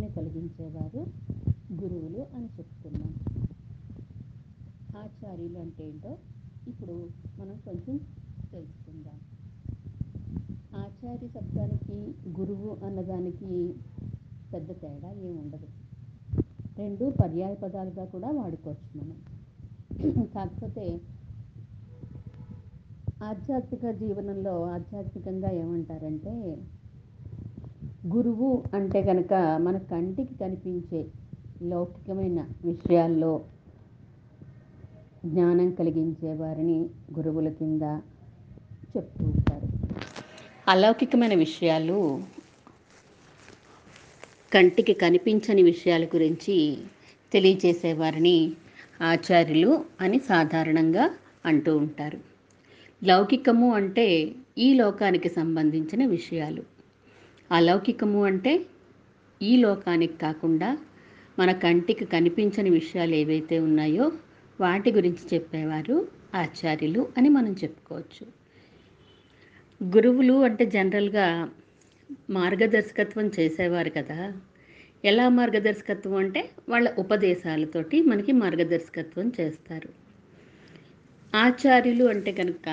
అనే కలిగించేవారు గురువులు అని చెప్తున్నాం. ఆచార్యులు అంటే ఏంటో ఇప్పుడు మనం కొంచెం తెలుసుకుందాం. ఆచార్య శబ్దానికి గురువు అన్నదానికి పెద్ద తేడా ఏముండదు రెండు పర్యాయ పదాలుగా కూడా వాడుకోవచ్చు మనం. కాకపోతే ఆధ్యాత్మిక జీవనంలో ఆధ్యాత్మికంగా ఏమంటారంటే గురువు అంటే కనుక మన కంటికి కనిపించే లౌకికమైన విషయాల్లో జ్ఞానం కలిగించే వారిని గురువుల కింద చెప్తూ ఉంటారు. అలౌకికమైన విషయాలు కంటికి కనిపించని విషయాల గురించి తెలియజేసేవారిని ఆచార్యులు అని సాధారణంగా అంటూ ఉంటారు. లౌకికము అంటే ఈ లోకానికి సంబంధించిన విషయాలు. అలౌకికము అంటే ఈ లోకానికి కాకుండా మన కంటికి కనిపించని విషయాలు ఏవైతే ఉన్నాయో వాటి గురించి చెప్పేవారు ఆచార్యులు అని మనం చెప్పుకోవచ్చు. గురువులు అంటే జనరల్గా మార్గదర్శకత్వం చేసేవారు కదా. ఎలా మార్గదర్శకత్వం అంటే వాళ్ళ ఉపదేశాలతోటి మనకి మార్గదర్శకత్వం చేస్తారు. ఆచార్యులు అంటే కనుక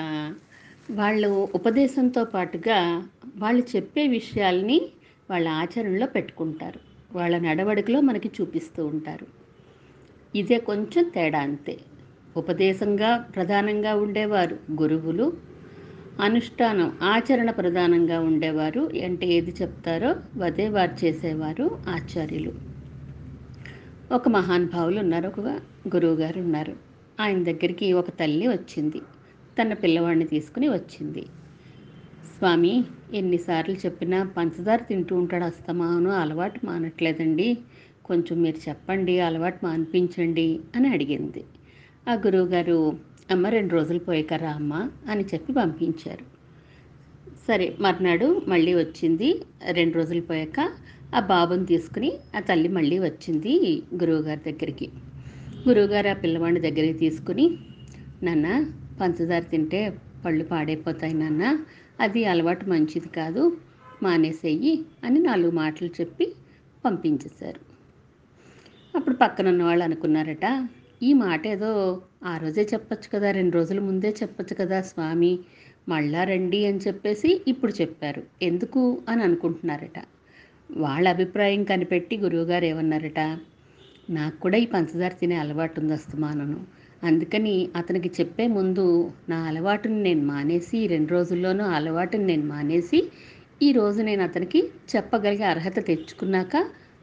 వాళ్ళు ఉపదేశంతో పాటుగా వాళ్ళు చెప్పే విషయాల్ని వాళ్ళ ఆచరణలో పెట్టుకుంటారు. వాళ్ళ నడవడికలో మనకి చూపిస్తూ ఉంటారు. ఇదే కొంచెం తేడా అంతే. ఉపదేశంగా ప్రధానంగా ఉండేవారు గురువులు. అనుష్ఠానం ఆచరణ ప్రధానంగా ఉండేవారు. అంటే ఏది చెప్తారో అదే వారు చేసేవారు ఆచార్యులు. ఒక మహానుభావులు ఉన్నారు ఒక గురువుగారు ఉన్నారు. ఆయన దగ్గరికి ఒక తల్లి వచ్చింది. తన పిల్లవాడిని తీసుకుని వచ్చింది. స్వామి ఎన్నిసార్లు చెప్పినా పంచదార తింటూ ఉంటాడు అస్తమాను అలవాటు మానట్లేదండి. కొంచెం మీరు చెప్పండి అలవాటు మానిపించండి అని అడిగింది. ఆ గురువుగారు అమ్మ రెండు రోజులు పోయాకరా అమ్మ అని చెప్పి పంపించారు. సరే మర్నాడు మళ్ళీ వచ్చింది రెండు రోజులు పోయాక ఆ బాబుని తీసుకుని ఆ తల్లి మళ్ళీ వచ్చింది గురువుగారి దగ్గరికి. గురువుగారు ఆ పిల్లవాడిని దగ్గరికి తీసుకుని నాన్న పంచదార తింటే పళ్ళు పాడైపోతాయి నాన్న అది అలవాటు మంచిది కాదు మానేసేయి అని నాలుగు మాటలు చెప్పి పంపించేశారు. అప్పుడు పక్కన ఉన్న వాళ్ళు అనుకున్నారట ఈ మాట ఏదో ఆ రోజే చెప్పచ్చు కదా రెండు రోజుల ముందే చెప్పచ్చు కదా స్వామి మళ్ళా రండి అని చెప్పేసి ఇప్పుడు చెప్పారు. ఎందుకు అని అనుకుంటున్నారట. వాళ్ళ అభిప్రాయం కనిపెట్టి గురువుగారు ఏమన్నారట నాకు కూడా ఈ పంచదార తినే అలవాటు ఉంది అస్తమానను. అందుకని అతనికి చెప్పే ముందు నా అలవాటుని నేను మానేసి రెండు రోజుల్లోనూ అలవాటుని నేను మానేసి ఈరోజు నేను అతనికి చెప్పగలిగే అర్హత తెచ్చుకున్నాక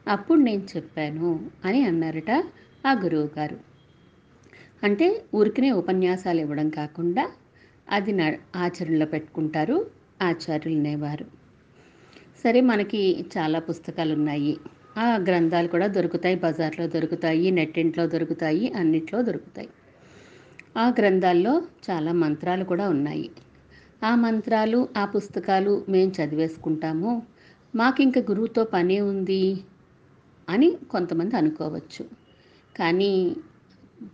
అప్పుడు నేను చెప్పాను అని అన్నారట ఆ గురువు గారు. అంటే ఊరికనే ఉపన్యాసాలు ఇవ్వడం కాకుండా అది న ఆచరణలో పెట్టుకుంటారు ఆచార్యులు అనేవారు. సరే మనకి చాలా పుస్తకాలు ఉన్నాయి ఆ గ్రంథాలు కూడా దొరుకుతాయి బజార్లో దొరుకుతాయి నెట్టింట్లో దొరుకుతాయి అన్నిట్లో దొరుకుతాయి. ఆ గ్రంథాల్లో చాలా మంత్రాలు కూడా ఉన్నాయి. ఆ మంత్రాలు ఆ పుస్తకాలు మేము చదివేసుకుంటాము. మాకు ఇంక గురువుతో పనే ఉంది అని కొంతమంది అనుకోవచ్చు. కానీ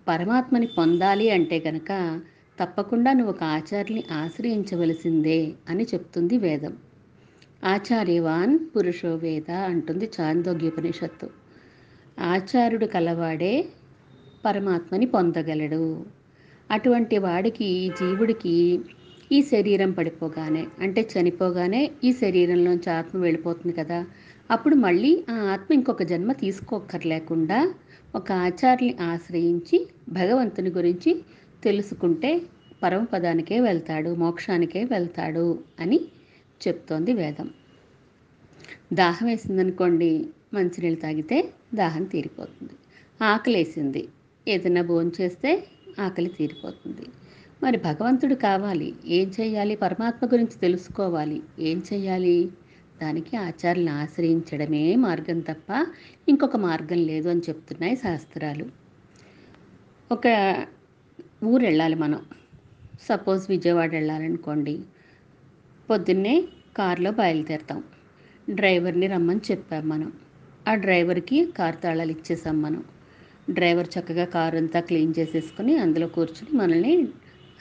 పరమాత్మని పొందాలి అంటే కనుక తప్పకుండా నువ్వు ఒక ఆచార్యుని ఆశ్రయించవలసిందే అని చెప్తుంది వేదం. ఆచార్యవాన్ పురుషో వేద అంటుంది చాందోగ్యోపనిషత్తు. ఆచార్యుడు కలవాడే పరమాత్మని పొందగలడు. అటువంటి వాడికి జీవుడికి ఈ శరీరం పడిపోగానే అంటే చనిపోగానే ఈ శరీరంలోంచి ఆత్మ వెళ్ళిపోతుంది కదా. అప్పుడు మళ్ళీ ఆ ఆత్మ ఇంకొక జన్మ తీసుకోక్కర్లేకుండా ఒక ఆచార్యుని ఆశ్రయించి భగవంతుని గురించి తెలుసుకుంటే పరమపదానికే వెళ్తాడు మోక్షానికే వెళ్తాడు అని చెప్తోంది వేదం. దాహం వేసిందనుకోండి మంచినీళ్ళు తాగితే దాహం తీరిపోతుంది. ఆకలేసింది. ఏదైనా భోంచేస్తే ఆకలి తీరిపోతుంది. మరి భగవంతుడు కావాలి. ఏం చేయాలి పరమాత్మ గురించి తెలుసుకోవాలి. ఏం చేయాలి దానికి ఆచారాలను ఆశ్రయించడమే మార్గం తప్ప ఇంకొక మార్గం లేదు అని చెప్తున్నాయి శాస్త్రాలు. ఒక ఊరు వెళ్ళాలి మనం. సపోజ్ విజయవాడ వెళ్ళాలనుకోండి. పొద్దున్నే కారులో బయలుదేరుతాం. డ్రైవర్ని రమ్మని చెప్పాం మనం. ఆ డ్రైవర్కి కారు తాళాలు ఇచ్చేసాం మనం. డ్రైవర్ చక్కగా కారు అంతా క్లీన్ చేసేసుకుని అందులో కూర్చుని మనల్ని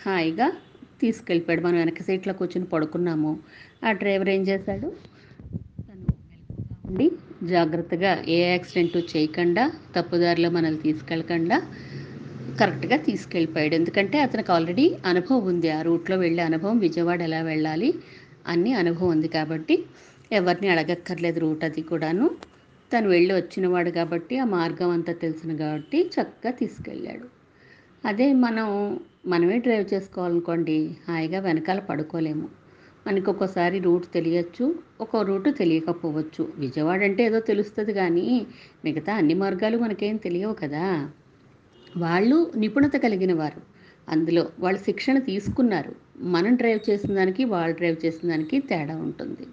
హాయిగా తీసుకెళ్ళిపోయాడు. మనం వెనక సీట్లో కూర్చుని పడుకున్నాము. ఆ డ్రైవర్ ఏం చేశాడు? తను ఉండి జాగ్రత్తగా ఏ యాక్సిడెంట్ చేయకుండా తప్పుదారిలో మనల్ని తీసుకెళ్ళకుండా కరెక్ట్గా తీసుకెళ్ళిపోయాడు. ఎందుకంటే అతనికి ఆల్రెడీ అనుభవం ఉంది. ఆ రూట్లో వెళ్ళే అనుభవం విజయవాడ ఎలా వెళ్ళాలి అన్ని అనుభవం ఉంది కాబట్టి ఎవరిని అడగక్కర్లేదు రూట్ అది కూడాను. తను వెళ్ళి వచ్చినవాడు కాబట్టి ఆ మార్గం అంతా తెలిసిన కాబట్టి చక్కగా తీసుకెళ్ళాడు. అదే మనం మనమే డ్రైవ్ చేసుకోవాలనుకోండి హాయిగా వెనకాల పడుకోలేము. మనకి ఒక్కోసారి రూట్ తెలియచ్చు ఒక్కో రూట్ తెలియకపోవచ్చు. విజయవాడ అంటే ఏదో తెలుస్తుంది కానీ మిగతా అన్ని మార్గాలు మనకేం తెలియవు కదా. వాళ్ళు నిపుణత కలిగిన వారు. అందులో వాళ్ళు శిక్షణ తీసుకున్నారు. మనం డ్రైవ్ చేసిన దానికి వాళ్ళు డ్రైవ్ చేసిన దానికి తేడా ఉంటుంది.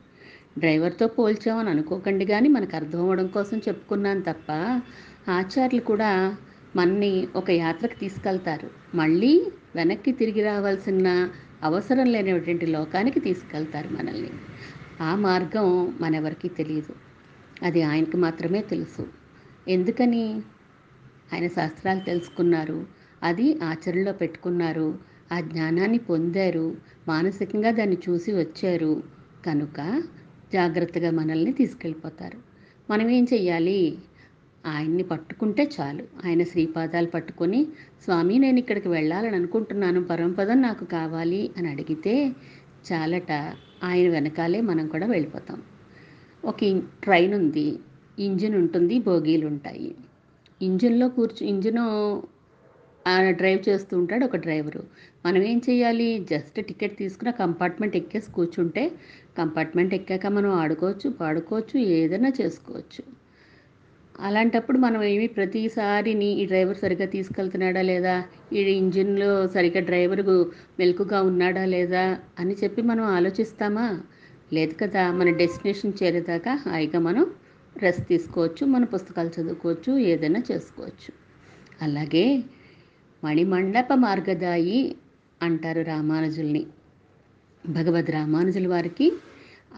డ్రైవర్తో పోల్చామని అనుకోకండి కానీ మనకు అర్థం అవ్వడం కోసం చెప్పుకున్నాను తప్ప ఆచార్యులు కూడా మనని ఒక యాత్రకు తీసుకెళ్తారు. మళ్ళీ వెనక్కి తిరిగి రావాల్సిన అవసరం లేనటువంటి లోకానికి తీసుకెళ్తారు మనల్ని. ఆ మార్గం మనెవరికీ తెలియదు అది ఆయనకి మాత్రమే తెలుసు. ఎందుకని? ఆయన శాస్త్రాలు తెలుసుకున్నారు. అది ఆచరణలో పెట్టుకున్నారు. ఆ జ్ఞానాన్ని పొందారు. మానసికంగా దాన్ని చూసి వచ్చారు. కనుక జాగ్రత్తగా మనల్ని తీసుకెళ్ళిపోతారు. మనం ఏం చెయ్యాలి? ఆయన్ని పట్టుకుంటే చాలు. ఆయన శ్రీపాదాలు పట్టుకొని స్వామి నేను ఇక్కడికి వెళ్ళాలని అనుకుంటున్నాను. పరంపదం నాకు కావాలి అని అడిగితే చాలట ఆయన వెనకాలే మనం కూడా వెళ్ళిపోతాం. ఒక ట్రైన్ ఉంది. ఇంజిన్ ఉంటుంది బోగీలు ఉంటాయి. ఇంజిన్లో కూర్చు ఇంజిన్ డ్రైవ్ చేస్తూ ఉంటాడు ఒక డ్రైవరు. మనం ఏం చేయాలి జస్ట్ టికెట్ తీసుకుని కంపార్ట్మెంట్ ఎక్కేసి కూర్చుంటే కంపార్ట్మెంట్ ఎక్కాక మనం ఆడుకోవచ్చు పాడుకోవచ్చు ఏదైనా చేసుకోవచ్చు. అలాంటప్పుడు మనం ఏమి ప్రతిసారిని ఈ డ్రైవర్ సరిగ్గా తీసుకెళ్తున్నాడా లేదా? ఈ ఇంజిన్లో సరిగ్గా డ్రైవర్ మెలకుగా ఉన్నాడా లేదా? అని చెప్పి మనం ఆలోచిస్తామా? లేదు కదా మన డెస్టినేషన్ చేరేదాకా హాయిగా మనం రెస్ట్ తీసుకోవచ్చు మన పుస్తకాలు చదువుకోవచ్చు ఏదైనా చేసుకోవచ్చు. అలాగే మణిమండప మార్గదాయి అంటారు రామానుజుల్ని. భగవద్ రామానుజుల వారికి.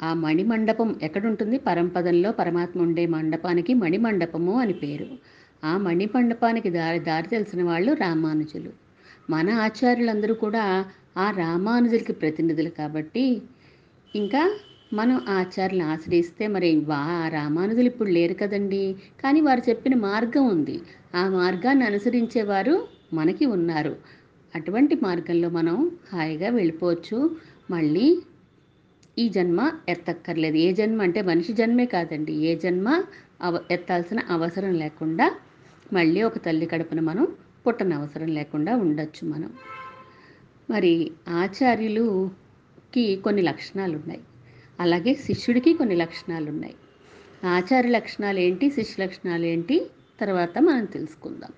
ఆ మణిమండపం ఎక్కడుంటుంది? పరంపదంలో పరమాత్మ ఉండే మండపానికి మణిమండపము అని పేరు. ఆ మణిమండపానికి దారి దారి తెలిసిన వాళ్ళు రామానుజులు. మన ఆచార్యులందరూ కూడా ఆ రామానుజులకి ప్రతినిధులు కాబట్టి ఇంకా మనం ఆచార్యులు ఆశ్రయిస్తే మరి వా రామానుజులు ఇప్పుడు లేరు కదండి. కానీ వారు చెప్పిన మార్గం ఉంది. ఆ మార్గాన్ని అనుసరించేవారు మనకి ఉన్నారు. అటువంటి మార్గంలో మనం హాయిగా వెళ్ళిపోవచ్చు. మళ్ళీ ఈ జన్మ ఎత్తక్కర్లేదు. ఏ జన్మ అంటే మనిషి జన్మే కాదండి. ఏ జన్మ అవ ఎత్తాల్సిన అవసరం లేకుండా మళ్ళీ ఒక తల్లి కడుపున మనం పుట్టన అవసరం లేకుండా ఉండొచ్చు మనం. మరి ఆచార్యులుకి కొన్ని లక్షణాలు ఉన్నాయి అలాగే శిష్యుడికి కొన్ని లక్షణాలు ఉన్నాయి ఆచార్య లక్షణాలు ఏంటి శిష్య లక్షణాలు ఏంటి తర్వాత మనం తెలుసుకుందాం.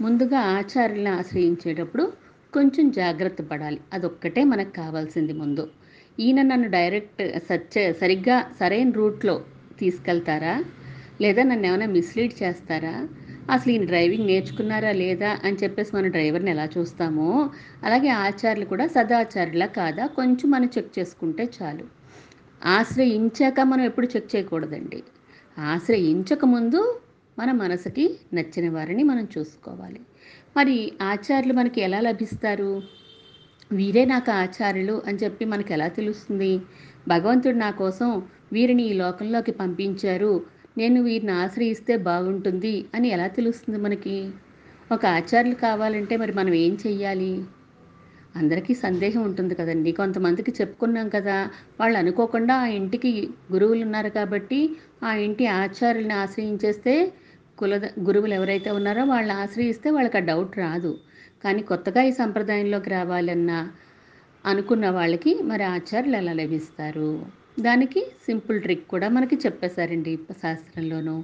ముందుగా ఆచార్యులను ఆశ్రయించేటప్పుడు కొంచెం జాగ్రత్త పడాలి. అదొక్కటే మనకు కావాల్సింది ముందు. ఈయన నన్ను డైరెక్ట్ సచ్చ సరిగ్గా సరైన రూట్లో తీసుకెళ్తారా? లేదా నన్ను ఏమైనా మిస్లీడ్ చేస్తారా? అసలు ఈయన డ్రైవింగ్ నేర్చుకున్నారా లేదా? అని చెప్పేసి మన డ్రైవర్ని ఎలా చూస్తామో అలాగే ఆచార్యులు కూడా సదాచారులా కాదా? కొంచెం మనం చెక్ చేసుకుంటే చాలు. ఆశ్రయించాక మనం ఎప్పుడు చెక్ చేయకూడదండి. ఆశ్రయించక ముందు మన మనసుకి నచ్చిన వారిని మనం చూసుకోవాలి. మరి ఆచార్యులు మనకి ఎలా లభిస్తారు? వీరే నాకు ఆచార్యులు అని చెప్పి మనకు ఎలా తెలుస్తుంది? భగవంతుడు నా కోసం వీరిని ఈ లోకంలోకి పంపించారు. నేను వీరిని ఆశ్రయిస్తే బాగుంటుంది అని ఎలా తెలుస్తుంది మనకి? ఒక ఆచార్యులు కావాలంటే మరి మనం ఏం చెయ్యాలి? అందరికీ సందేహం ఉంటుంది కదండి. కొంతమందికి చెప్పుకున్నాం కదా వాళ్ళు అనుకోకుండా ఆ ఇంటికి గురువులు ఉన్నారు కాబట్టి ఆ ఇంటి ఆచార్యుల్ని ఆశ్రయించేస్తే కుల గురువులు ఎవరైతే ఉన్నారో వాళ్ళని ఆశ్రయిస్తే వాళ్ళకి ఆ డౌట్ రాదు. కానీ కొత్తగా ఈ సంప్రదాయంలోకి రావాలన్నా అనుకున్న వాళ్ళకి మరి ఆచార్యులు ఎలా లభిస్తారు? దానికి సింపుల్ ట్రిక్ కూడా మనకి చెప్పేశారండి శాస్త్రంలోనూ.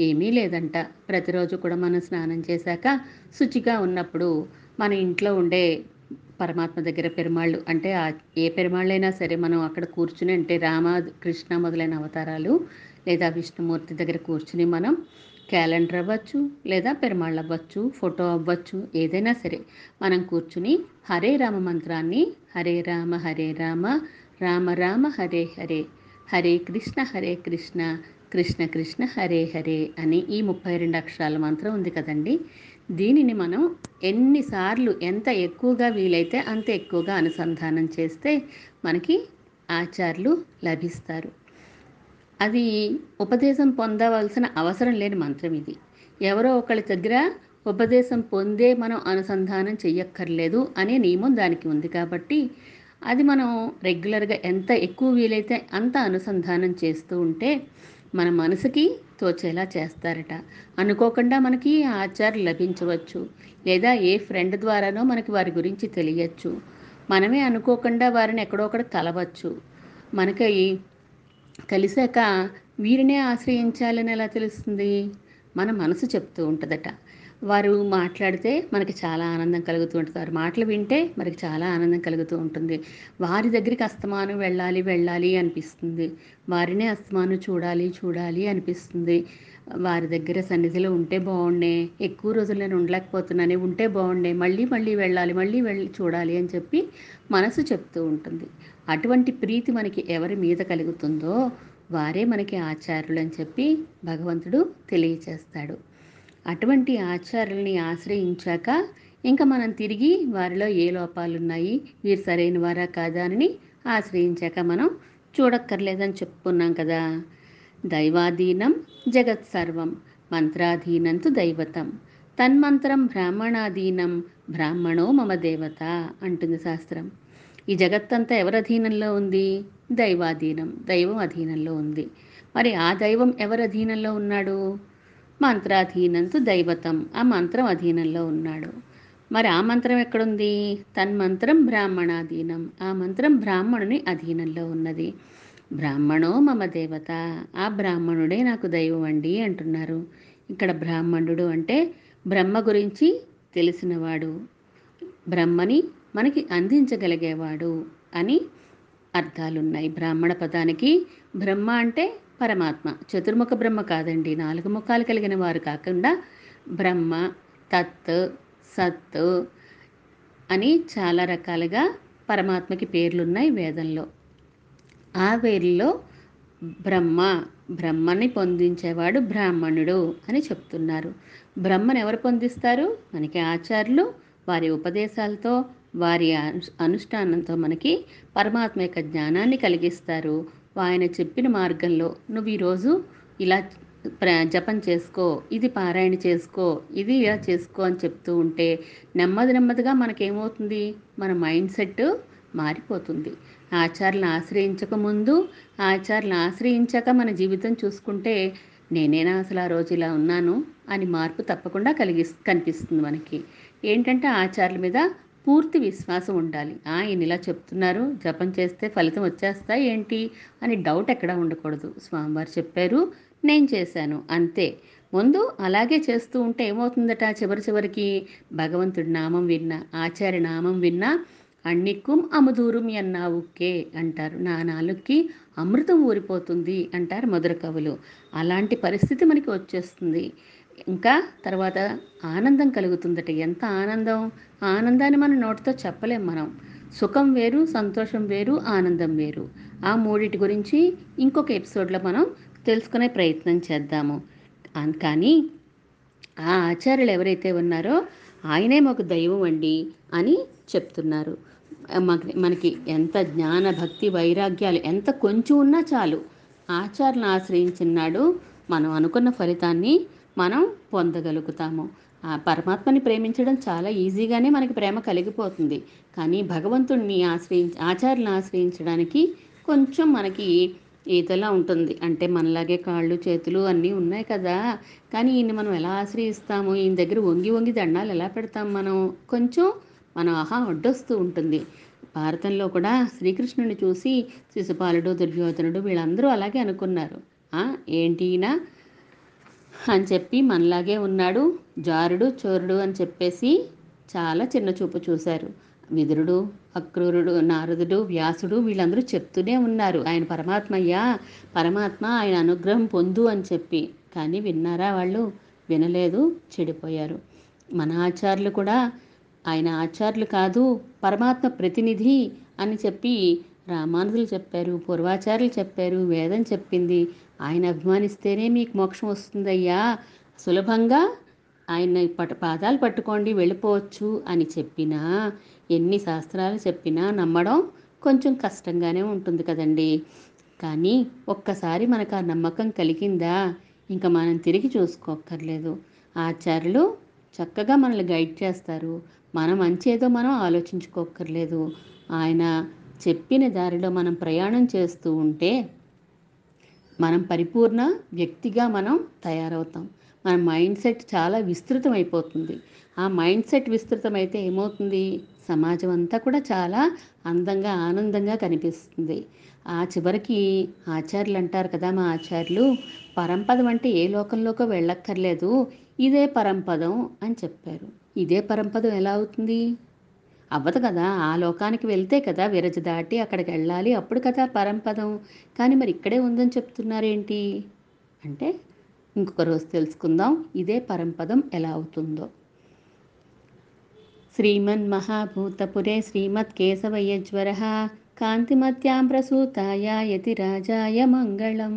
ఏమీ లేదంట. ప్రతిరోజు కూడా మనం స్నానం చేశాక శుచిగా ఉన్నప్పుడు మన ఇంట్లో ఉండే పరమాత్మ దగ్గర పెరుమాళ్ళు అంటే ఏ పెరుమాళ్ళైనా సరే మనం అక్కడ కూర్చుని అంటే రామ కృష్ణ మొదలైన అవతారాలు లేదా విష్ణుమూర్తి దగ్గర కూర్చుని మనం క్యాలెండర్ అవ్వచ్చు లేదా పెరుమాళ్ళు అవ్వచ్చు ఫోటో అవ్వచ్చు ఏదైనా సరే. మనం కూర్చుని హరే రామ మంత్రాన్ని హరే రామ హరే రామ రామ రామ హరే హరే హరే కృష్ణ హరే కృష్ణ కృష్ణ కృష్ణ హరే హరే అని ఈ ముప్పై రెండు అక్షరాల మంత్రం ఉంది కదండి. దీనిని మనం ఎన్నిసార్లు ఎంత ఎక్కువగా వీలైతే అంత ఎక్కువగా అనుసంధానం చేస్తే మనకి ఆచార్యులు లభిస్తారు. అది ఉపదేశం పొందవలసిన అవసరం లేని మంత్రం ఇది. ఎవరో ఒకళ్ళ దగ్గర ఉపదేశం పొందే మనం అనుసంధానం చెయ్యక్కర్లేదు అనే నియమం దానికి ఉంది కాబట్టి అది మనం రెగ్యులర్గా ఎంత ఎక్కువ వీలైతే అంత అనుసంధానం చేస్తూ ఉంటే మన మనసుకి తోచేలా చేస్తారట. అనుకోకుండా మనకి ఆచారం లభించవచ్చు లేదా ఏ ఫ్రెండ్ ద్వారానో మనకి వారి గురించి తెలియచ్చు. మనమే అనుకోకుండా వారిని ఎక్కడోక్కడ కలవచ్చు మనకి కలిసాక వీరినే ఆశ్రయించాలని ఎలా తెలుస్తుంది? మన మనసు చెప్తూ ఉంటుందట. వారు మాట్లాడితే మనకి చాలా ఆనందం కలుగుతూ ఉంటుంది. వారి మాటలు వింటే మనకి చాలా ఆనందం కలుగుతూ ఉంటుంది. వారి దగ్గరికి అస్తమానం వెళ్ళాలి వెళ్ళాలి అనిపిస్తుంది. వారినే అస్తమానం చూడాలి చూడాలి అనిపిస్తుంది. వారి దగ్గర సన్నిధిలో ఉంటే బాగుండే ఎక్కువ రోజులు నేను ఉండలేకపోతున్నాను ఉంటే బాగుండే మళ్ళీ మళ్ళీ వెళ్ళాలి మళ్ళీ వెళ్ళి చూడాలి అని చెప్పి మనసు చెప్తూ ఉంటుంది. అటువంటి ప్రీతి మనకి ఎవరి మీద కలుగుతుందో వారే మనకి ఆచార్యులు అని చెప్పి భగవంతుడు తెలియచేస్తాడు. అటువంటి ఆచార్యుల్ని ఆశ్రయించాక ఇంకా మనం తిరిగి వారిలో ఏ లోపాలు ఉన్నాయి వీరు సరైన వారా కాదా అని ఆశ్రయించాక మనం చూడక్కర్లేదని చెప్పుకున్నాం కదా. దైవాధీనం జగత్ సర్వం మంత్రాధీనంతు దైవతం. తన్మంత్రం బ్రాహ్మణాధీనం బ్రాహ్మణో మమ దేవత అంటుంది శాస్త్రం. ఈ జగత్తంతా ఎవరి అధీనంలో ఉంది? దైవాధీనం దైవం అధీనంలో ఉంది. మరి ఆ దైవం ఎవరి అధీనంలో ఉన్నాడు? మంత్రాధీనంతు దైవతం ఆ మంత్రం అధీనంలో ఉన్నాడు. మరి ఆ మంత్రం ఎక్కడుంది? తన్మంత్రం బ్రాహ్మణాధీనం ఆ మంత్రం బ్రాహ్మణుని అధీనంలో ఉన్నది. బ్రాహ్మణో మమ దేవత ఆ బ్రాహ్మణుడే నాకు దైవం అండి అంటున్నారు. ఇక్కడ బ్రాహ్మణుడు అంటే బ్రహ్మ గురించి తెలిసినవాడు. బ్రహ్మని మనకి అందించగలిగేవాడు అని అర్థాలున్నాయి. బ్రాహ్మణ పదానికి బ్రహ్మ అంటే పరమాత్మ. చతుర్ముఖ బ్రహ్మ కాదండి. నాలుగు ముఖాలు కలిగిన వారు కాకుండా బ్రహ్మ తత్ సత్ అని చాలా రకాలుగా పరమాత్మకి పేర్లున్నాయి వేదంలో. ఆ వేరులో బ్రహ్మ బ్రహ్మని పొందించేవాడు బ్రాహ్మణుడు అని చెప్తున్నారు. బ్రహ్మను ఎవరు పొందిస్తారు? మనకి ఆచార్యులు వారి ఉపదేశాలతో వారి అను- అనుష్ఠానంతో మనకి పరమాత్మ యొక్క జ్ఞానాన్ని కలిగిస్తారు. ఆయన చెప్పిన మార్గంలో నువ్వు ఈరోజు ఇలా ప్ర జపం చేసుకో ఇది పారాయణ చేసుకో ఇది ఇలా చేసుకో అని చెప్తూ ఉంటే నెమ్మది నెమ్మదిగా మనకేమవుతుంది? మన మైండ్ సెట్ మారిపోతుంది. ఆచారాలను ఆశ్రయించక ముందు ఆచారాలను ఆశ్రయించాక మన జీవితం చూసుకుంటే నేనేనా అసలు ఆ రోజు ఇలా ఉన్నాను అని మార్పు తప్పకుండా కలిగి కనిపిస్తుంది మనకి. ఏంటంటే ఆచారాల మీద పూర్తి విశ్వాసం ఉండాలి. ఆయన ఇలా చెప్తున్నారు జపం చేస్తే ఫలితం వచ్చేస్తా ఏంటి అని డౌట్ ఎక్కడా ఉండకూడదు. స్వామివారు చెప్పారు నేను చేశాను అంతే. ముందు అలాగే చేస్తూ ఉంటే ఏమవుతుందట చివరి చివరికి? భగవంతుడి నామం విన్నా ఆచార్య నామం విన్నా అన్నిక్కుం అముదూరం ఎన్నావుకే అంటారు. నా నాలుగుకి అమృతం ఊరిపోతుంది అంటారు మధుర కవులు. అలాంటి పరిస్థితి మనకి వచ్చేస్తుంది. ఇంకా తర్వాత ఆనందం కలుగుతుందట. ఎంత ఆనందం? ఆనందాన్ని మన నోటితో చెప్పలేం మనం. సుఖం వేరు సంతోషం వేరు ఆనందం వేరు. ఆ మూడిటి గురించి ఇంకొక ఎపిసోడ్లో మనం తెలుసుకునే ప్రయత్నం చేద్దాము. కానీ ఆ ఆచార్యులు ఎవరైతే ఉన్నారో ఆయనే మాకు దైవం అండి అని చెప్తున్నారు. మనకి ఎంత జ్ఞాన భక్తి వైరాగ్యాలు ఎంత కొంచెం ఉన్నా చాలు. ఆచార్యను ఆశ్రయించినాడు మనం అనుకున్న ఫలితాన్ని మనం పొందగలుగుతాము. ఆ పరమాత్మని ప్రేమించడం చాలా ఈజీగానే మనకి ప్రేమ కలిగిపోతుంది. కానీ భగవంతుడిని ఆశ్రయించి ఆచార్యులను ఆశ్రయించడానికి కొంచెం మనకి ఈతలా ఉంటుంది. అంటే మనలాగే కాళ్ళు చేతులు అన్నీ ఉన్నాయి కదా. కానీ ఈయన్ని మనం ఎలా ఆశ్రయిస్తాము? ఈయన దగ్గర వంగి వంగి దండాలు ఎలా పెడతాం మనం? కొంచెం మనం ఆహా అడ్డొస్తూ ఉంటుంది. భారతంలో కూడా శ్రీకృష్ణుని చూసి శిశుపాలుడు దుర్యోధనుడు వీళ్ళందరూ అలాగే అనుకున్నారు. ఏంటినా ఏంటి ఈయన? అని చెప్పి మనలాగే ఉన్నాడు జారుడు చోరుడు అని చెప్పేసి చాలా చిన్న చూపు చూశారు. విదురుడు అక్రూరుడు నారదుడు వ్యాసుడు వీళ్ళందరూ చెప్తూనే ఉన్నారు. ఆయన పరమాత్మయ్యా పరమాత్మ ఆయన అనుగ్రహం పొందు అని చెప్పి. కానీ విన్నారా వాళ్ళు? వినలేదు చెడిపోయారు. మన ఆచార్యులు కూడా ఆయన ఆచార్యులు కాదు పరమాత్మ ప్రతినిధి అని చెప్పి రామానుజులు చెప్పారు పూర్వాచార్యులు చెప్పారు వేదం చెప్పింది. ఆయన అభిమానిస్తేనే మీకు మోక్షం వస్తుందయ్యా. సులభంగా ఆయన పట పాదాలు పట్టుకోండి వెళ్ళిపోవచ్చు అని చెప్పినా ఎన్ని శాస్త్రాలు చెప్పినా నమ్మడం కొంచెం కష్టంగానే ఉంటుంది కదండి. కానీ ఒక్కసారి మనకు ఆ నమ్మకం కలిగిందా? ఇంకా మనం తిరిగి చూసుకోక్కర్లేదు. ఆచార్యులు చక్కగా మనల్ని గైడ్ చేస్తారు. మన మంచి ఏదో మనం ఆలోచించుకోక్కర్లేదు. ఆయన చెప్పిన దారిలో మనం ప్రయాణం చేస్తూ ఉంటే మనం పరిపూర్ణ వ్యక్తిగా మనం తయారవుతాం. మన మైండ్ సెట్ చాలా విస్తృతం అయిపోతుంది ఆ మైండ్ సెట్ విస్తృతమైతే ఏమవుతుంది? సమాజం అంతా కూడా చాలా అందంగా ఆనందంగా కనిపిస్తుంది. ఆ చివరికి ఆచార్యులు అంటారు కదా మా ఆచార్యులు పరంపదం అంటే ఏ లోకంలోకో వెళ్ళక్కర్లేదు ఇదే పరంపదం అని చెప్పారు. ఇదే పరంపదం ఎలా అవుతుంది? అవ్వదు కదా ఆ లోకానికి వెళ్తే కదా విరజ దాటి అక్కడికి వెళ్ళాలి అప్పుడు కదా పరంపదం. కానీ మరి ఇక్కడే ఉందని చెప్తున్నారేంటి? అంటే ఇంకొక రోజు తెలుసుకుందాం ఇదే పరంపదం ఎలా అవుతుందో. శ్రీమన్ మహాభూతపురే శ్రీమత్ కేశవయ్యజ్వర కాంతిమత్యాం ప్రసూతాయ యతి రాజాయ మంగళం.